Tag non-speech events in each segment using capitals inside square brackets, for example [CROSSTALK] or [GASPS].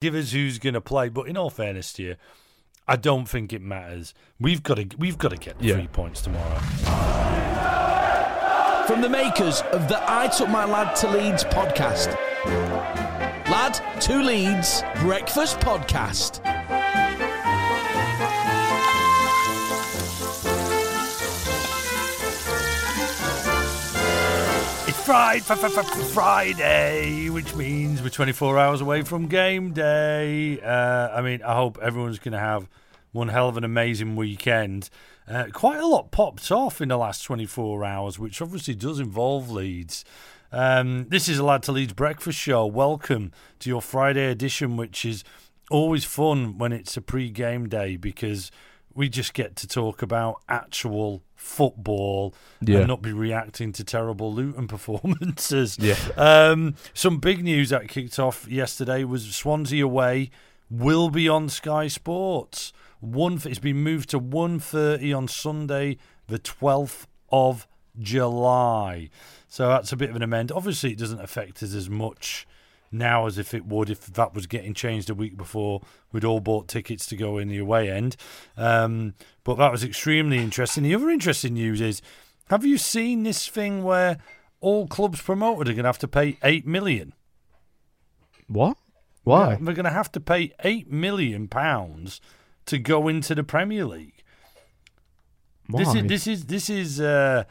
give us who's going to play. But in all fairness to you, I don't think it matters. We've got to we've got to get the Yeah. three points tomorrow. From the makers of the I Took My Lad to Leeds podcast. Lad to Leeds Breakfast Podcast. Friday, Friday, which means we're 24 hours away from game day. Uh, I mean, I hope everyone's going to have one hell of an amazing weekend. Uh, quite a lot popped off in the last 24 hours, which obviously does involve Leeds. Um, this is a Lad to Leeds breakfast show. Welcome to your Friday edition, which is always fun when it's a pre game day because we just get to talk about actual football Yeah. and not be reacting to terrible Luton [LAUGHS] performances. Yeah. Um, some big news that kicked off yesterday was Swansea away will be on Sky Sports. One, it's been moved to 1.30 on Sunday, the 12th of July. So that's a bit of an amend. Obviously, it doesn't affect us as much now as if it would if that was getting changed a week before we'd all bought tickets to go in the away end. Um, but that was extremely interesting. The other interesting news is have you seen this thing where all clubs promoted are going to have to pay 8 million? What? Why? They're going to have to pay 8 million pounds to go into the Premier League. Why? This is this is this is uh,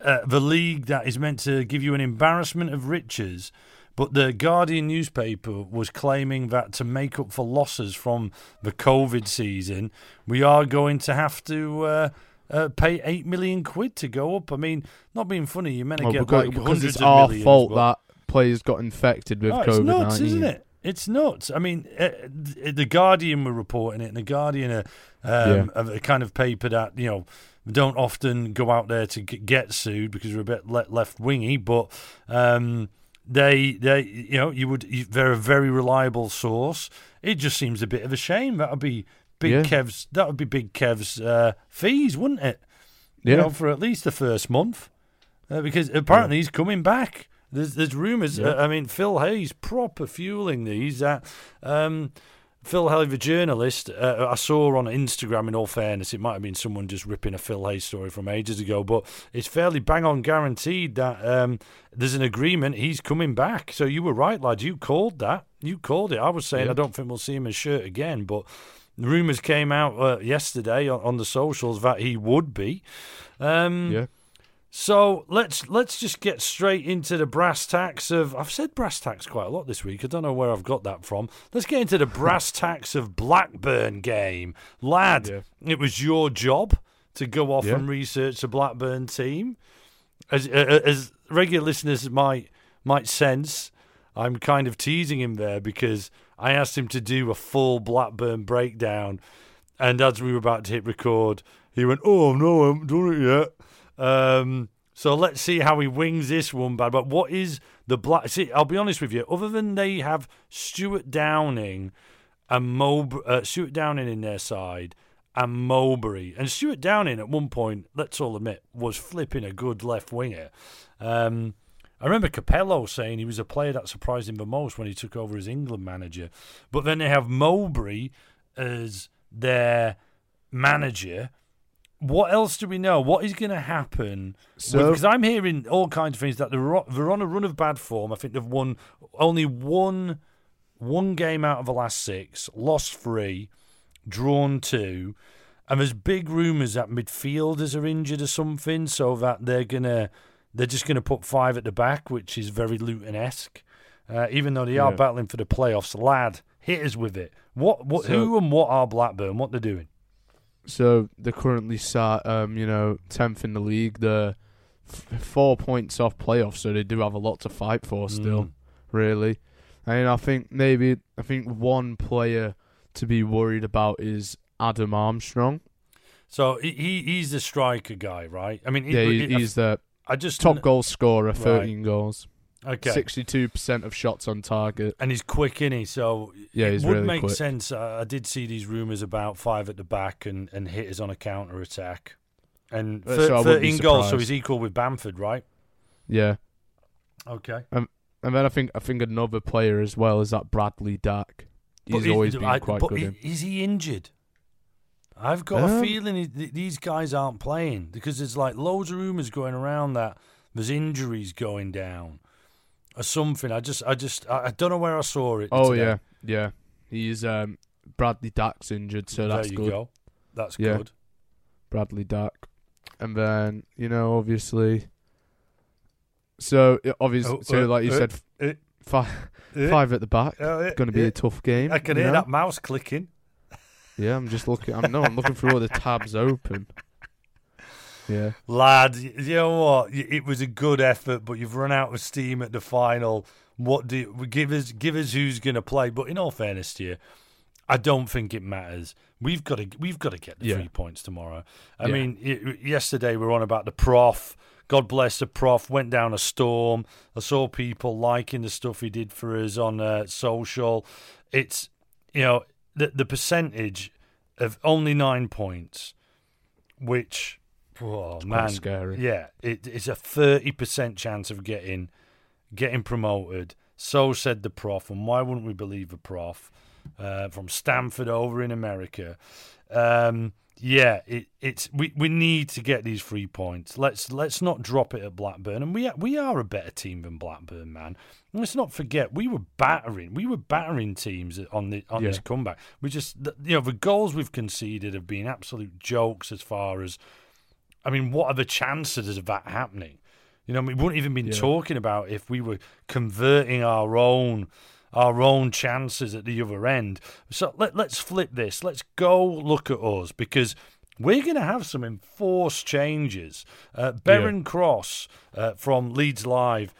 uh, the league that is meant to give you an embarrassment of riches. But the Guardian newspaper was claiming that to make up for losses from the COVID season, we are going to have to uh, uh, pay eight million quid to go up. I mean, not being funny, you're meant to Oh, get because, like because hundreds it's of our millions, fault but- that players got infected with Oh, COVID it's nuts, isn't it? It's nuts. I mean, uh, the Guardian were reporting it, and the Guardian are, um, are a kind of paper that you know don't often go out there to get sued because we're a bit left wingy, but um, they they you know you would they're a very reliable source. It just seems a bit of a shame. That would be Big Yeah. Kev's. That would be Big Kev's uh, fees, wouldn't it? Yeah. You know, for at least the first month, uh, because apparently he's coming back. There's there's rumours. Yeah. Uh, I mean, Phil Hayes proper fueling these. That um, Phil Hayes, the journalist, uh, I saw on Instagram. In all fairness, it might have been someone just ripping a Phil Hayes story from ages ago, but it's fairly bang on guaranteed that um, there's an agreement. He's coming back. So you were right, lad. You called that. You called it. I was saying Yeah. I don't think we'll see him in shirt again, but. Rumours came out uh, yesterday on, on the socials that he would be. Um, yeah. So let's let's just get straight into the brass tacks of. I've said brass tacks quite a lot this week. I don't know where I've got that from. Let's get into the [LAUGHS] brass tacks of Blackburn game, lad. Yeah. It was your job to go off Yeah. and research the Blackburn team. As uh, as regular listeners might might sense, I'm kind of teasing him there because I asked him to do a full Blackburn breakdown, and as we were about to hit record, he went, "Oh no, I haven't done it yet." Um, so let's see how he wings this one, bad. But what is the black? See, I'll be honest with you. Other than they have Stewart Downing and Mob, uh, Stewart Downing in their side and Mowbray, and Stewart Downing at one point, let's all admit, was flipping a good left winger. Um, I remember Capello saying he was a player that surprised him the most when he took over as England manager. But then they have Mowbray as their manager. What else do we know? What is going to happen? So- because I'm hearing all kinds of things that they're, they're on a run of bad form. I think they've won only one one game out of the last six, lost three, drawn two, and there's big rumours that midfielders are injured or something, so that they're gonna they're just gonna put five at the back, which is very Luton esque. Uh, even though they are Yeah. battling for the playoffs, lad, hit us with it. What, what, So- who and what are Blackburn? What they're doing? So they're currently sat, um, you know, tenth in the league. They're f- four points off playoffs, so they do have a lot to fight for still. Mm. Really, and I think maybe I think one player to be worried about is Adam Armstrong. So he, he he's the striker guy, right? I mean, he- yeah, he- he, he's the I just top goal scorer, thirteen goals, Okay, sixty-two percent of shots on target. and he's quick, is he? So Yeah, it would really make quick. sense. Uh, I did see these rumours about five at the back and, and hitters on a counter attack, and Uh, thir- so I thirteen goals. So he's equal with Bamford, right? Yeah, Okay. and then I think I think another player as well is that Bradley Dack. he's he- always been I- quite but good. i- Is he injured? I've got a Um, feeling he, th- these guys aren't playing because there's like loads of rumors going around that there's injuries going down or something. I just, I just, I, I don't know where I saw it. Oh today. yeah, yeah. He's um, Bradley Dack's injured, so that's there you good. go. That's Yeah. good. Bradley Dack, and then you know obviously. So obviously, Oh, so uh, like you uh, said, uh, five Uh, five at the back. uh, Going to be uh, a tough game. I can hear know? that mouse clicking. Yeah, I'm just looking. I'm no, I'm looking for all the tabs open. Yeah, Lad, you know what? It was a good effort, but you've run out of steam at the final. What do you, give us? Give us who's going to play. But in all fairness to you, I don't think it matters. We've got to we've got to get the Yeah. three points tomorrow. I Yeah. mean, yesterday we were on about the prof. God bless the prof. Went down a storm. I saw people liking the stuff he did for us on uh, social. It's you know the the percentage of only nine points, which oh quite man, scary. yeah, it, it's a thirty percent chance of getting getting promoted. So said the prof, and why wouldn't we believe a prof uh, from Stanford over in America? Um, yeah, it, it's we, we need to get these three points. Let's let's not drop it at Blackburn, and we we are a better team than Blackburn, man. And let's not forget we were battering we were battering teams on the on this comeback. We just you know the goals we've conceded have been absolute jokes as far as I mean, what are the chances of that happening? You know, we wouldn't even been Yeah. talking about if we were converting our own our own chances at the other end. So let, let's flip this. Let's go look at us because we're going to have some enforced changes. Uh, Beren Cross uh, from Leeds Live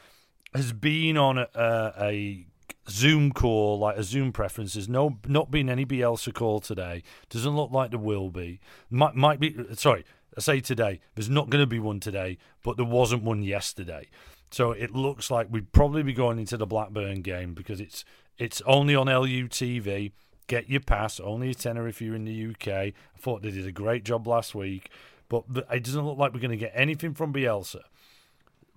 has been on a, a, a Zoom call, like a Zoom preferences. No, not been any Bielsa call today. Doesn't look like there will be. Might might be. Sorry, I say today. There's not going to be one today, but there wasn't one yesterday. So it looks like we'd probably be going into the Blackburn game because it's it's only on LUTV. Get your pass, only a tenner if you're in the UK. I thought they did a great job last week, but it doesn't look like we're going to get anything from Bielsa.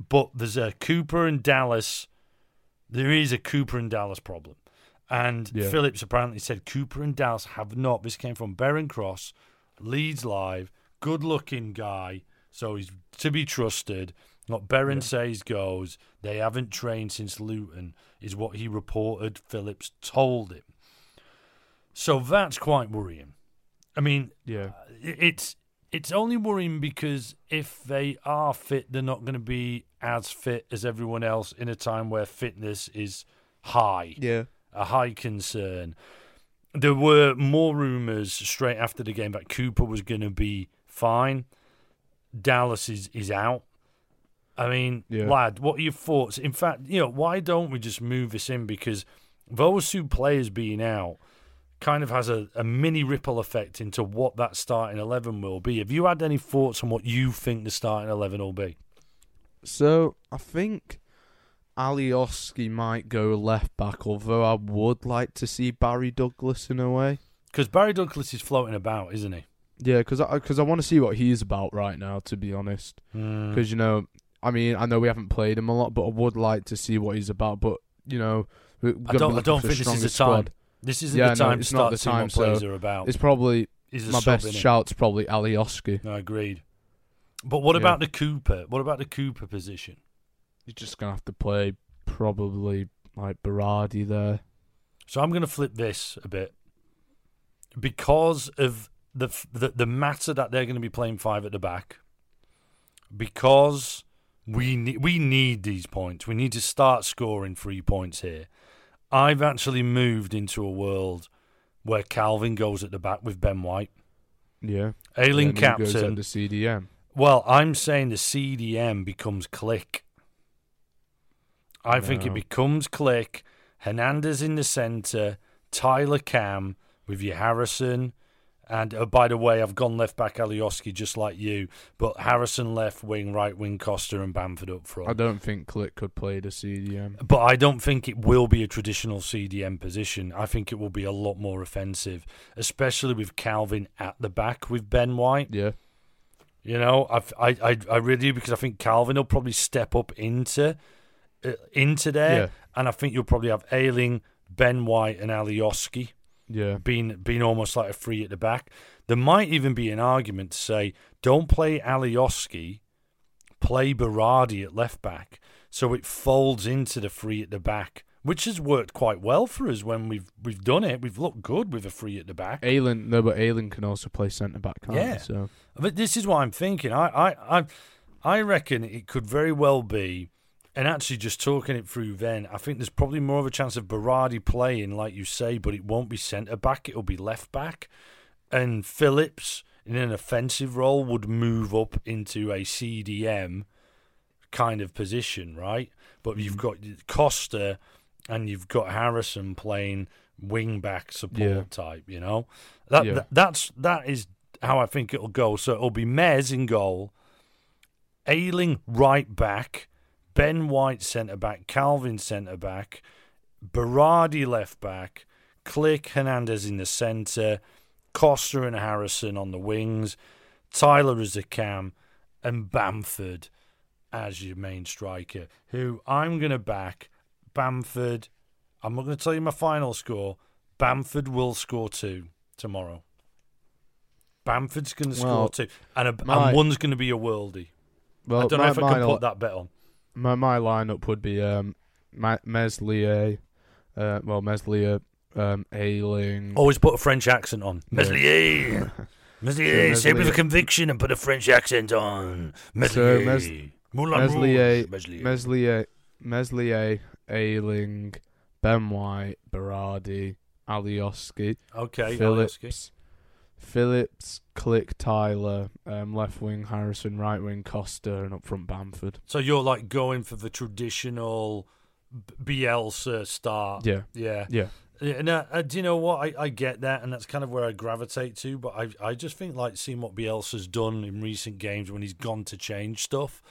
But there's a Cooper and Dallas. There is a Cooper and Dallas problem. And Yeah. Phillips apparently said Cooper and Dallas have not. This came from Beren Cross, Leeds Live, good looking guy, so he's to be trusted. What Beren Yeah. says goes. They haven't trained since Luton, is what he reported. Phillips told him. So that's quite worrying. I mean, yeah, it's it's only worrying because if they are fit, they're not going to be as fit as everyone else in a time where fitness is high, yeah. a high concern. There were more rumours straight after the game that Cooper was going to be fine. Dallas is, is out. I mean, Yeah. lad, what are your thoughts? In fact, you know, why don't we just move this in? Because those two players being out kind of has a, a mini ripple effect into what that starting 11 will be. Have you had any thoughts on what you think the starting 11 will be? So I think Alioski might go left back, although I would like to see Barry Douglas in a way. Because Barry Douglas is floating about, isn't he? Yeah, because I, cause I want to see what he's about right now, to be honest. Mm. Because, you know, I mean, I know we haven't played him a lot, but I would like to see what he's about. But, you know, I don't, I don't think this is the time. squad. This isn't Yeah, the no, time to it's not start the time, what players so are about. It's probably my best shout's probably Alioski. No, agreed. But what Yeah. about the Cooper? What about the Cooper position? You're just gonna have to play probably like Berardi there. So I'm going to flip this a bit because of the the, the matter that they're going to be playing five at the back. Because we ne- we need these points. We need to start scoring three points here. I've actually moved into a world where Kalvin goes at the back with Ben White, Yeah. Ayling captain. under CDM. Well, I'm saying the CDM becomes Klich. I think it becomes Klich. Hernandez in the centre, Tyler Cam with your Harrison, and uh, by the way, I've gone left back Alioski just like you, but Harrison left wing, right wing Costa, and Bamford up front. I don't think Klich could play the CDM. But I don't think it will be a traditional CDM position. I think it will be a lot more offensive, especially with Kalvin at the back with Ben White. Yeah. You know, I've, I, I, I really do because I think Kalvin will probably step up into, uh, into there, Yeah. and I think you'll probably have Ayling, Ben White, and Alioski. Yeah. being being almost like a free at the back. There might even be an argument to say, don't play Alioski, play Berardi at left back, so it folds into the free at the back, which has worked quite well for us when we've we've done it. We've looked good with a free at the back. Ayling, no, but Ayling can also play centre back, can't Yeah. he? So But this is what I'm thinking. I, I, I, I reckon it could very well be, and actually just talking it through then, I think there's probably more of a chance of Berardi playing, like you say, but it won't be centre back, it'll be left back. And Phillips, in an offensive role, would move up into a CDM kind of position, right? But you've mm. got Costa and you've got Harrison playing wing back support Yeah. type, you know? That, Yeah. that that's that is how I think it'll go. So it'll be Mez in goal, Ayling right back, Ben White centre back, Kalvin centre back, Berardi left back, Klich Hernandez in the centre, Costa and Harrison on the wings, Tyler as a cam, and Bamford as your main striker. Who I'm going to back. Bamford. I'm not going to tell you my final score. Bamford will score two tomorrow. Bamford's going to score Well, two, and, a, my- and one's going to be a worldie. well, I don't know if I can put that bet on. My my lineup would be um, Ma- Meslier, uh, well Meslier, um, Ayling. Always put a French accent on. Meslier. Meslier. Yeah, [LAUGHS] Say it with a conviction and put a French accent on. Meslier. So, Mes- Moulin Meslier- Rouge. Meslier. Meslier, Meslier, Ayling, Ben White, Berardi, Alioski, okay. Alioski. Phillips, Klich, Tyler, um, left wing Harrison, right wing Costa, and up front Bamford. So you're like going for the traditional Bielsa start. Yeah, Yeah. yeah, Yeah, And uh, uh, do you know what? I, I get that, and that's kind of where I gravitate to. But I I just think like seeing what Bielsa's done in recent games when he's gone to change stuff,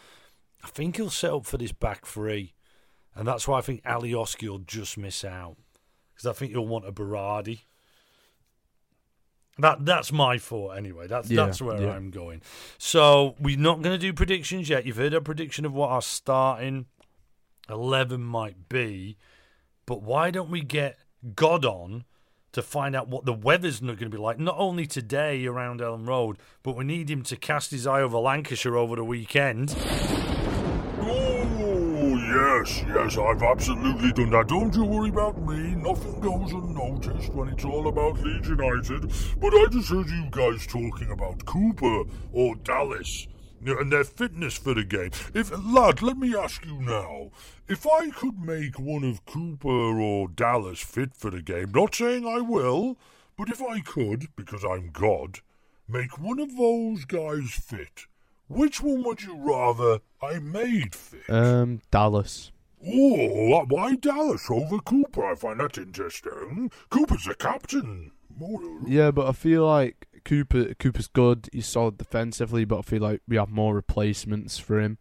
I think he'll set up for this back three, and that's why I think Alioski will just miss out because I think he'll want a Berardi. That that's my thought anyway. That's Yeah, that's where yeah. I'm going. So we're not going to do predictions yet. You've heard our prediction of what our starting eleven might be. But why don't we get God on to find out what the weather's not going to be like? Not only today around Elm Road, but we need him to cast his eye over Lancashire over the weekend. Yes, yes, I've absolutely done that. Don't you worry about me. Nothing goes unnoticed when it's all about Leeds United. But I just heard you guys talking about Cooper or Dallas and their fitness for the game. If lad, let me ask you now. If I could make one of Cooper or Dallas fit for the game, not saying I will, but if I could, because I'm God, make one of those guys fit, which one would you rather I made fit? um, Dallas. Oh, why Dallas over Cooper? I find that interesting. Cooper's the captain. Yeah, but I feel like Cooper Cooper's good. He's solid defensively, but I feel like we have more replacements for him.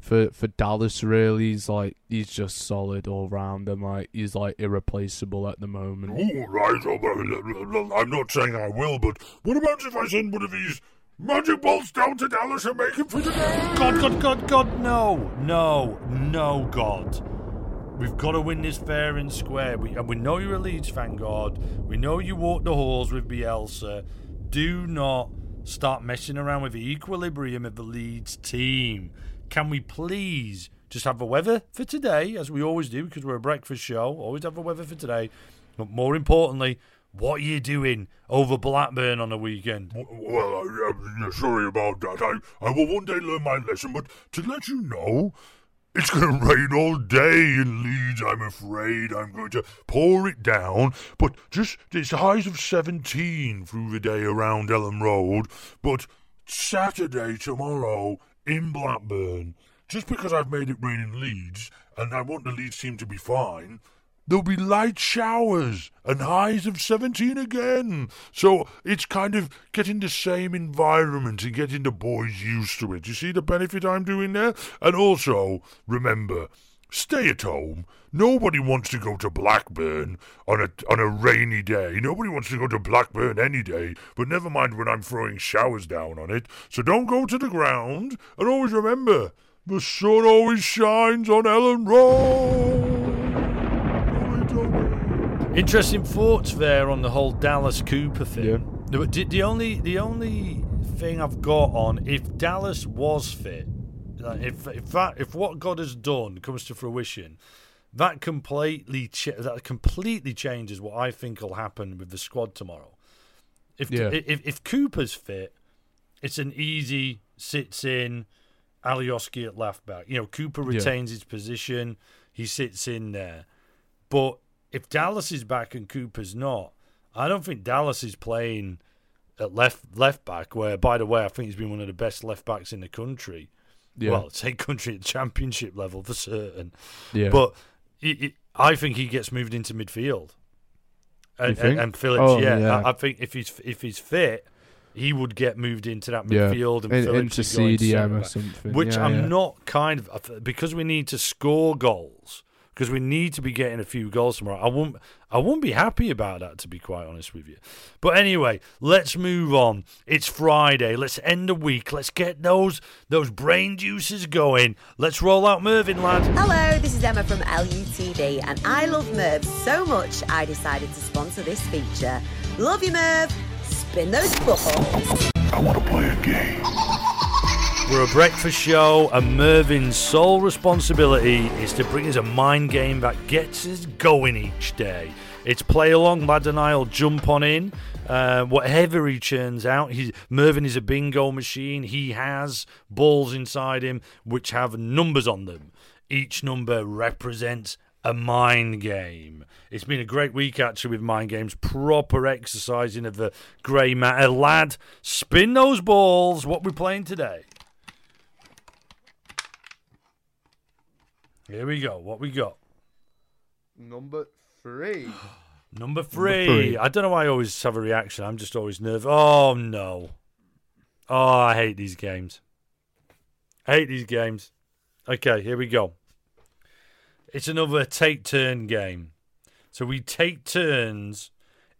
For for Dallas, really, he's like he's just solid all round, and like he's like irreplaceable at the moment. Oh, right. I'm not saying I will, but what about if I send one of these magic bolts down to Dallas and make fit the game? God, God, God, God, no, no, no, God. We've got to win this fair and square. We, and we know you're a Leeds fan, God. We know you walk the halls with Bielsa. Do not start messing around with the equilibrium of the Leeds team. Can we please just have the weather for today, as we always do, because we're a breakfast show? Always have the weather for today. But more importantly, what are you doing over Blackburn on a weekend? Well, I, I'm sorry about that. I, I will one day learn my lesson, but to let you know, it's going [LAUGHS] to rain all day in Leeds, I'm afraid. I'm going to pour it down, but just, it's highs of 17 through the day around Elland Road, but Saturday tomorrow in Blackburn, just because I've made it rain in Leeds, and I want the Leeds team to be fine, There'll be light showers and highs of 17 again. So it's kind of getting the same environment and getting the boys used to it. You see the benefit I'm doing there? And also, remember, stay at home. Nobody wants to go to Blackburn on a on a rainy day. Nobody wants to go to Blackburn any day, but never mind when I'm throwing showers down on it. So don't go to the ground. And always remember, the sun always shines on Elland Road. Interesting thoughts there on the whole Dallas Cooper thing. Yeah. The, the- only the only thing I've got on if Dallas was fit, if if that if what God has done comes to fruition, that completely that completely changes what I think will happen with the squad tomorrow. If Yeah. if if Cooper's fit, it's an easy sits in Alioski at left back. You know, Cooper Yeah. retains his position, he sits in there. But if Dallas is back and Cooper's not, I don't think Dallas is playing at left left back. Where, by the way, I think he's been one of the best left backs in the country. Yeah. Well, say country at championship level for certain. yeah. But I think he gets moved into midfield. And, and, and Phillips, Oh, yeah, yeah. I, I think if he's if he's fit, he would get moved into that yeah. midfield and In- Phillips into would go into CDM or something. which yeah, I'm yeah. not kind of because we need to score goals because we need to be getting a few goals tomorrow. I won't I won't be happy about that to be quite honest with you. But anyway, let's move on. It's Friday. Let's end the week. Let's get those those brain juices going. Let's roll out Mervyn, lad. Hello, this is Emma from LUTV, and I love Merv so much I decided to sponsor this feature. Love you, Merv. Spin those bubbles. I want to play a game. [LAUGHS] We're a breakfast show, and Mervyn's sole responsibility is to bring us a mind game that gets us going each day. It's play along, lad and I'll jump on in. Uh, whatever he churns out, he's, Mervyn is a bingo machine. He has balls inside him which have numbers on them. Each number represents a mind game. It's been a great week actually with mind games, proper exercising of the grey matter. Lad, spin those balls. What we're playing today? Here we go. What we got? Number three. [GASPS] Number three. three. I don't know why I always have a reaction. I'm just always nervous. Oh no. Oh, I hate these games. I hate these games. Okay, here we go. It's another take turn game. So we take turns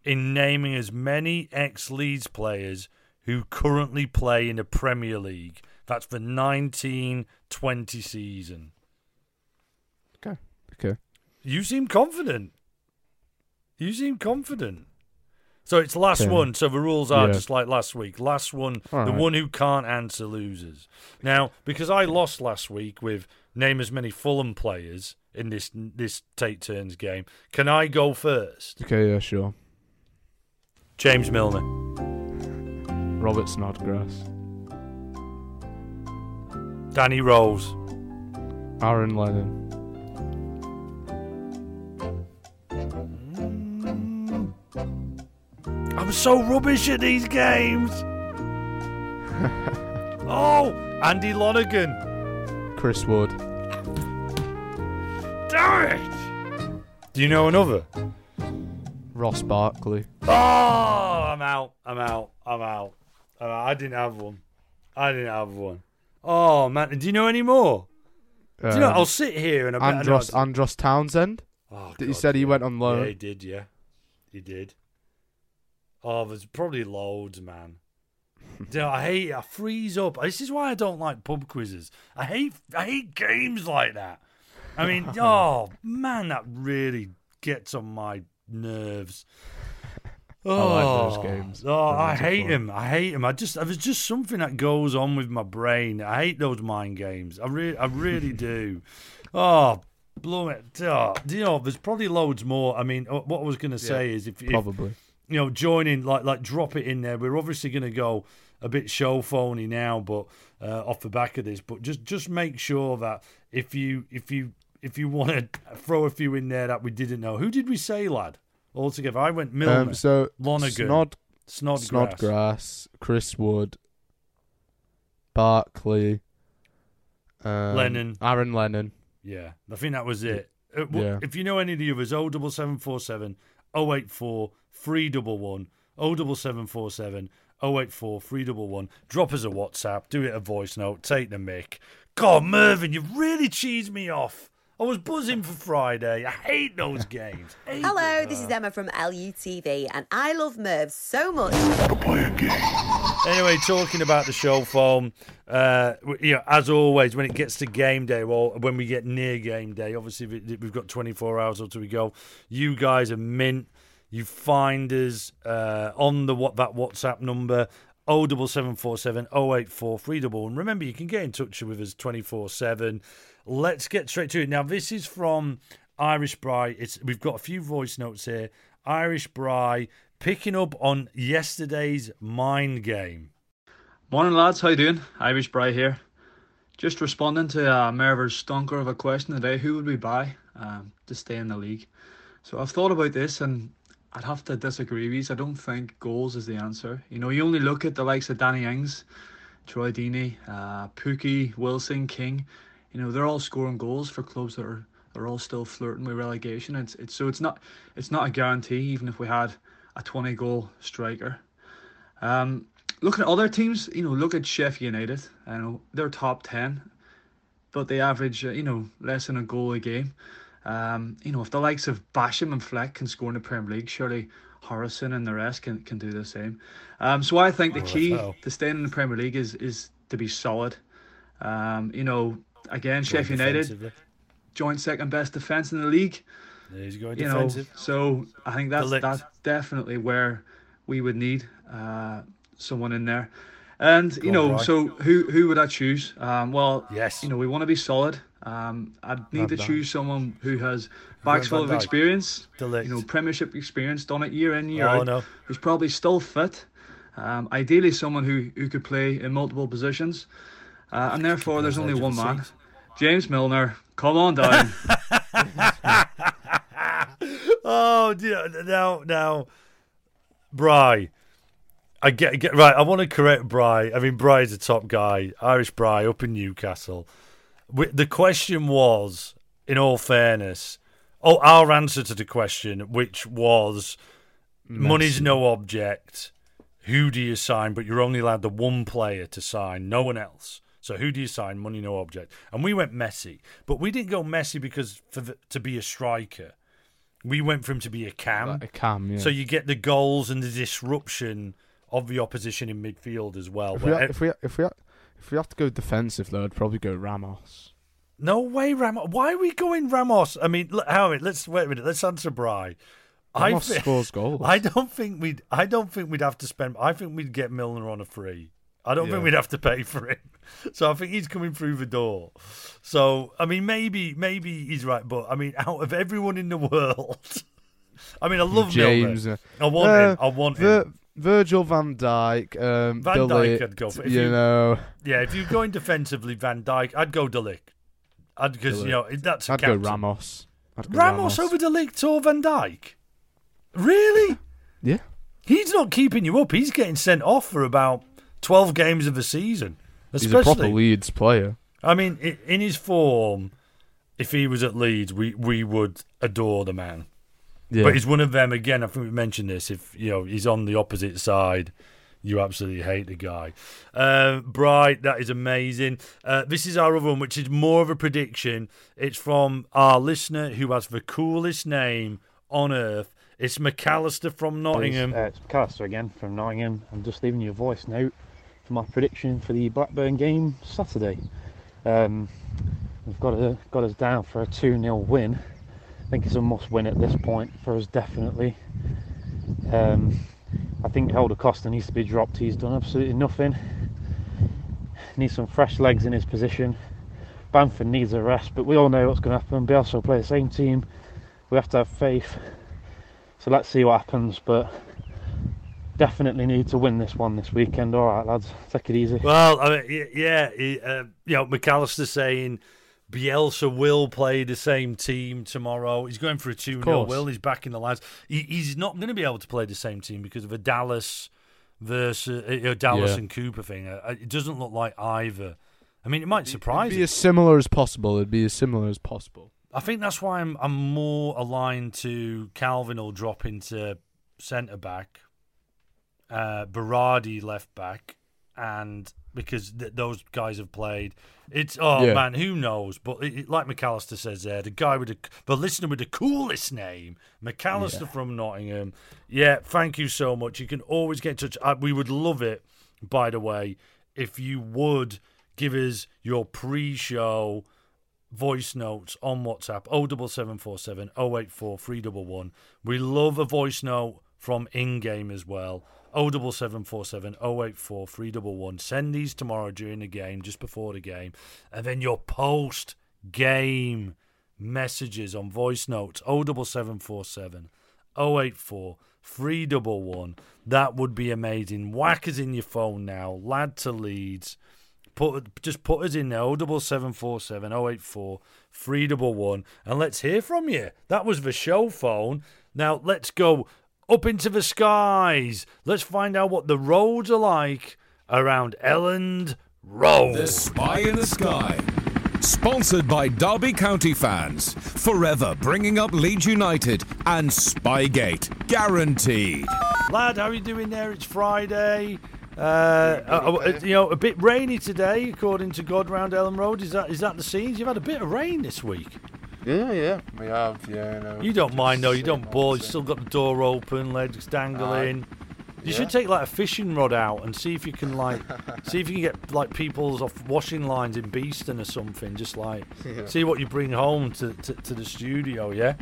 in naming as many ex Leeds players who currently play in the Premier League. That's the 1920 season. Okay. Okay. You seem confident. You seem confident. So it's last Okay. one. So the rules are Yeah. just like last week. Last one, All the right. one who can't answer loses. Now, because I lost last week with name as many Fulham players in this this take turns game, can I go first? Okay. Yeah. Sure. James Milner, Robert Snodgrass. Danny Rose, Aaron Lennon. I'm so rubbish at these games. [LAUGHS] oh, Andy Lonergan. Chris Wood. Damn it! Do you know another? Ross Barkley. Oh, I'm out. I'm out. I'm out. I'm out. I didn't have one. I didn't have one. Oh man, do you know any more? Do you know? Um, I'll sit here and I bet I know Andros Andros Townsend. Oh, That you said he yeah. went on loan. Yeah, loan. he did. Yeah, he did. Oh, there's probably loads, man. Know, I hate. I freeze up. This is why I don't like pub quizzes. I hate. I hate games like that. I mean, [LAUGHS] oh man, that really gets on my nerves. Oh, like those games. Oh, I hate fun. him. I hate him. I just there's just something that goes on with my brain. I hate those mind games. I really, I really [LAUGHS] do. Oh, blow it. Oh, do you know? There's probably loads more. I mean, uh, what I was going to say is if, if Probably. You know, join in, like, like drop it in there. We're obviously going to go a bit show phony now, but uh, off the back of this, but just just make sure that if you if you if you want to throw a few in there that we didn't know, who did we say, lad? Altogether, I went Milner, Um, so Lonergan, Snod Snodgrass. Snodgrass, Chris Wood, Barkley, um, Lennon. Aaron Lennon. Yeah, I think that was it. Uh, Yeah. If you know any of the others, 07747 084 311 07747 084 311. Drop us a WhatsApp, do it a voice note, take the mic. God, Mervyn, you've really cheesed me off. I was buzzing for Friday. I hate those games. Hate Hello, them. this is Emma from LUTV, and I love Merv so much. Anyway, talking about the show form, uh, you know, as always, when it gets to game day, or when we get near game day, obviously we- we've got 24 hours or until we go. You guys are mint. You find us uh, on the what that WhatsApp number. 07747 084 311. Remember, you can get in touch with us 24 7. Let's get straight to it. Now, this is from Irish Bry. It's We've got a few voice notes here. Irish Bry picking up on yesterday's mind game. Morning lads, how you doing? Irish Bry here. Just responding to uh, Merver's stonker of a question today. Who would we buy um, to stay in the league? So I've thought about this and I'd have to disagree with you. I don't think goals is the answer. You know, you only look at the likes of Danny Ings, Troy Deeney, uh, Pukki, Wilson, King. You know, they're all scoring goals for clubs that are, are all still flirting with relegation. It's it's so it's not it's not a guarantee even if we had a 20 goal striker. Um, looking at other teams, you know, look at Sheffield United. I know they're top ten, but they average, uh, you know, less than a goal a game. Um, you know, if the likes of Basham and Fleck can score in the Premier League, surely Harrison and the rest can, can do the same. Um, so I think the key to staying in the Premier League is is to be solid. Um, you know, again, Sheffield United joint second best defense in the league He's going you know, so I think that's that's definitely where we would need uh, someone in there. And you know, so who who would I choose? Um, well, Yes. you know, we want to be solid. Um, I'd need Van to Dijk. choose someone who has bags full of experience, de Ligt. you know, Premiership experience, done it year in year Oh, out, no. who's probably still fit. Um, ideally, someone who who could play in multiple positions. Uh, and therefore, there's only one man. James Milner. Come on down. [LAUGHS] Oh, dear. now, now, Bry. I get, get right. I want to correct Bry. I mean, Bry is a top guy, Irish Bry up in Newcastle. Wi- The question was, in all fairness, oh, our answer to the question, which was, money's no object. Who do you sign? But you're only allowed the one player to sign, no one else. So who do you sign? Money, no object. And we went Messi, but we didn't go Messi because for the, to be a striker. We went for him to be a cam. Like a cam, yeah. So you get the goals and the disruption of the opposition in midfield as well. if we, where ha- if we if we ha- if we have to go defensive though, I'd probably go Ramos. No way, Ramos. Why are we going Ramos? I mean, look, Howard, let's wait a minute. Let's answer Bry. I, Ramos scores [LAUGHS] goals. I don't think we'd. I don't think we'd have to spend. I think we'd get Milner on a free. I don't think we'd have to pay for him. [LAUGHS] So I think he's coming through the door. So I mean, maybe maybe he's right, but I mean, out of everyone in the world, [LAUGHS] I mean, I love James. Milner. uh, I want uh, him. I want Vir- him. Virgil van Dijk. Um, Van Dijk, I'd go for. You, you- know, Yeah, if you're going defensively, Van Dijk, I'd go de Ligt. I'd because you know that's a I'd go. Ramos. I'd go Ramos over de Ligt or Van Dijk. Really? [LAUGHS] Yeah. He's not keeping you up. He's getting sent off for about twelve games of the season. He's a proper Especially, Leeds player. I mean, in his form, if he was at Leeds, we we would adore the man. Yeah. But he's one of them again. I think we mentioned this. If you know he's on the opposite side, you absolutely hate the guy. Uh, Bright, that is amazing. Uh, this is our other one, which is more of a prediction. It's from our listener who has the coolest name on earth. It's McAllister from Nottingham. Uh, it's McAllister again from Nottingham. I'm just leaving you a voice note my prediction for the Blackburn game Saturday. Um, we've got, a, got us down for a 2 0 win. I think it's a must win at this point for us, definitely. Um, I think Helder Costa needs to be dropped. He's done absolutely nothing. Needs some fresh legs in his position. Bamford needs a rest, but we all know what's going to happen. Bielsa will play the same team. We have to have faith. So let's see what happens. But definitely need to win this one this weekend. All right, lads, take it easy. Well, I mean, yeah, he, uh, you know, McAllister saying Bielsa will play the same team tomorrow. He's going for a 2 0 will. He's backing the lads. He, he's not going to be able to play the same team because of a Dallas versus uh, Dallas Yeah. and Cooper thing. Uh, it doesn't look like either. I mean, it might surprise It'd be you. as similar as possible. It'd be as similar as possible. I think that's why I'm I'm more aligned to Kalvin will drop into centre back, uh, Berardi left back, and because th- those guys have played. It's oh Yeah. man, who knows? But it, it- like McAllister says there, the guy with the the listener with the coolest name, McAllister from Nottingham. Yeah, thank you so much. You can always get in touch. I, we would love it, by the way, if you would give us your pre-show voice notes on WhatsApp 07747 084 311. We love a voice note from in game as well. 07747 084 311. Send these tomorrow during the game, just before the game. And then your post game messages on voice notes 07747 084 311. That would be amazing. Whack us in your phone now. Lad to Leeds. Put just put us in there. 07747 084 311 and let's hear from you. That was the show phone. Now let's go up into the skies. Let's find out what the roads are like around Elland Road. The Spy in the Sky. Sponsored by Derby County fans. Forever bringing up Leeds United and Spygate. Guaranteed. Lad, how are you doing there? It's Friday. Uh, uh, uh, you know, a bit rainy today, according to God round Elland Road. Is that is that the scenes? You've had a bit of rain this week. Yeah, yeah, we have. Yeah, no. You don't mind though. You don't Same ball. old You still got the door open, legs dangling. You should take like a fishing rod out and see if you can like [LAUGHS] see if you can get like people's off washing lines in Beeston or something. Just like Yeah. see what you bring home to, to, to the studio. Yeah.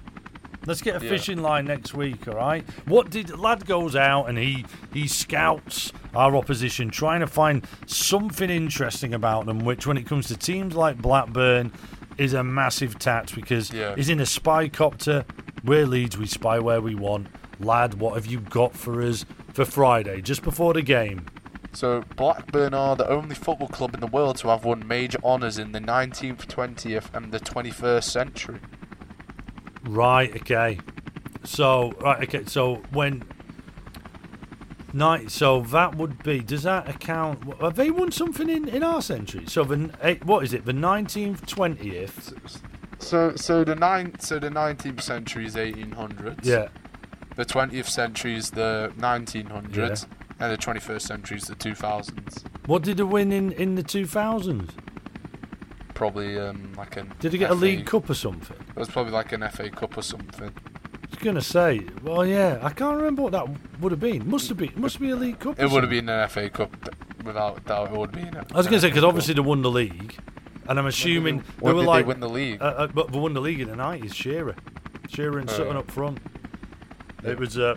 Let's get a Yeah. fishing line next week, all right? What did lad goes out and he he scouts our opposition, trying to find something interesting about them. Which, when it comes to teams like Blackburn, is a massive tat because Yeah. he's in a spy copter. We're Leeds, we spy where we want. Lad, what have you got for us for Friday, just before the game? So Blackburn are the only football club in the world to have won major honours in the 19th, 20th, and the 21st century. Right. Okay. So right. Okay. So when night. So that would be. Does that account? Have they won something in in our century? So the eh, what is it? The nineteenth, twentieth. So, so the nine, so the 19th century is 1800s. Yeah. The 20th century is the 1900s, and the 21st century is the 2000s. What did they win in in the two thousands? Probably um like an. Did they get a League Cup or something? It was probably like an FA Cup or something. Gonna say. Well, yeah. I can't remember what that would have been. Must have been. Must be a League Cup. It would have been an FA Cup, without doubt. It would be. I was gonna say because obviously they won the league, and I'm assuming when they were like they win the league? Uh, uh, but they won the league in the nineties. Shearer, Shearer and Oh, Sutton yeah. up front. It was uh,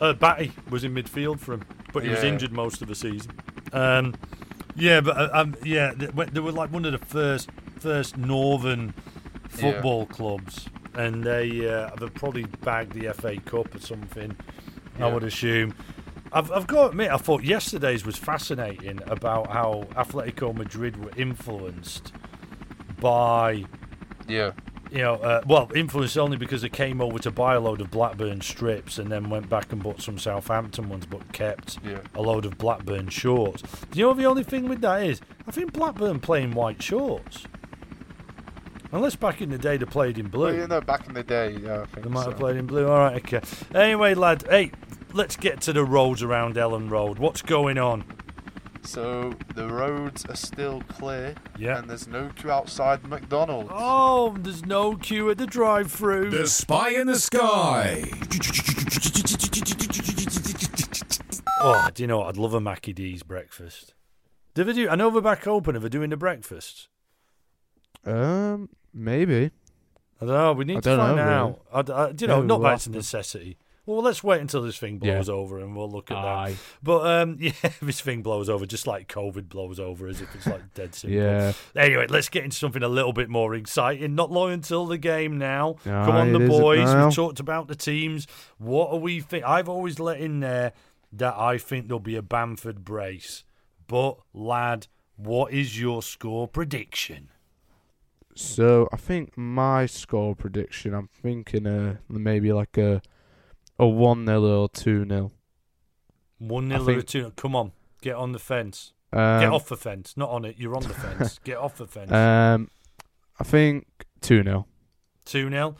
uh, Batty was in midfield for him, but he was injured most of the season. Um, yeah, but uh, um, yeah, they, they were like one of the first first northern football clubs, and they uh, have probably bagged the FA Cup or something. I would assume. I've, I've got to admit, I thought yesterday's was fascinating about how Atletico Madrid were influenced by yeah. you know, uh, well, influenced only because they came over to buy a load of Blackburn strips and then went back and bought some Southampton ones, but kept Yeah. a load of Blackburn shorts. Do you know the only thing with that is? I think Blackburn playing white shorts. Unless back in the day they played in blue. Well, you know, back in the day, yeah, I think They might so. have played in blue. All right, okay. Anyway, lad, hey, let's get to the roads around Elland Road. What's going on? So the roads are still clear, Yeah. and there's no queue outside McDonald's. Oh, there's no queue at the drive-through. The Spy in the Sky. Oh, do you know what? I'd love a Mackie D's breakfast. Do they do? I know they're back open. Are they doing the breakfast? Um, maybe. I don't know. We need I to find know, out. I, d- I- do you know, Maybe not we'll that it's a necessity. Well, let's wait until this thing Yeah. blows over and we'll look at Aye. that. But um, [LAUGHS] yeah, this thing blows over just like COVID blows over, as if it's like dead simple. Yeah. Anyway, let's get into something a little bit more exciting. Not long until the game now. Come on, the it is it boys. We've talked about the teams. What are we think? I've always let in there that I think there'll be a Bamford brace. But lad, what is your score prediction? So I think my score prediction, I'm thinking uh maybe like a a one 0 or two 0 One I nil or two? Come on, get on the fence. Um, get off the fence, not on it. You're on the fence. [LAUGHS] Get off the fence. Um, I think two 0 Two 0 Two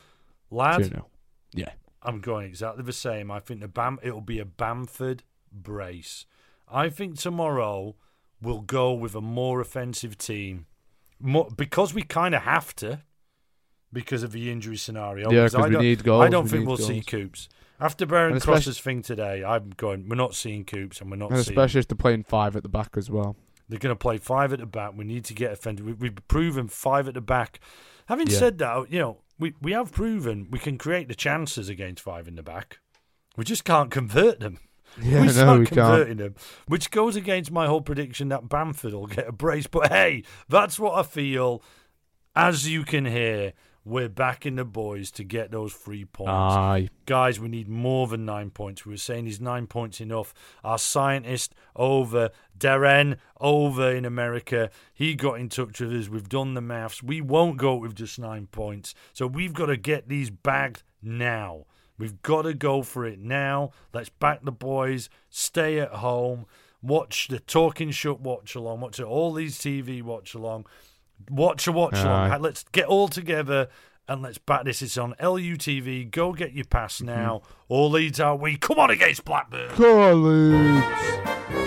lad. 0 Yeah. I'm going exactly the same. I think the Bam it'll be a Bamford brace. I think tomorrow we'll go with a more offensive team, more, because we kind of have to, because of the injury scenario. Yeah, 'cause 'cause I we don't- need goals, I don't we think we'll see goals. Coops after Beren Cross's thing today. I'm going. We're not seeing Coops, and we're not And seeing. especially if they're playing five at the back as well. They're going to play five at the back. We need to get offended. We, we've proven five at the back. Having Yeah. said that, you know, we, we have proven we can create the chances against five in the back. We just can't convert them. Yeah, we [LAUGHS] no, start we can't. converting them, which goes against my whole prediction that Bamford will get a brace. But hey, that's what I feel. As you can hear, we're backing the boys to get those three points. Aye. Guys, we need more than nine points. We were saying is nine points enough? Our scientist over, Darren over in America, he got in touch with us. We've done the maths. We won't go with just nine points. So we've got to get these bagged now. We've got to go for it now. Let's back the boys. Stay at home. Watch the Talking Shut watch along. Watch all these TV watch along. Watch a watch along. Aye. Let's get all together and let's back this. It's on LUTV. Go get your pass mm-hmm. now. All Leeds are we. Come on against Blackburn. Go on, Leeds.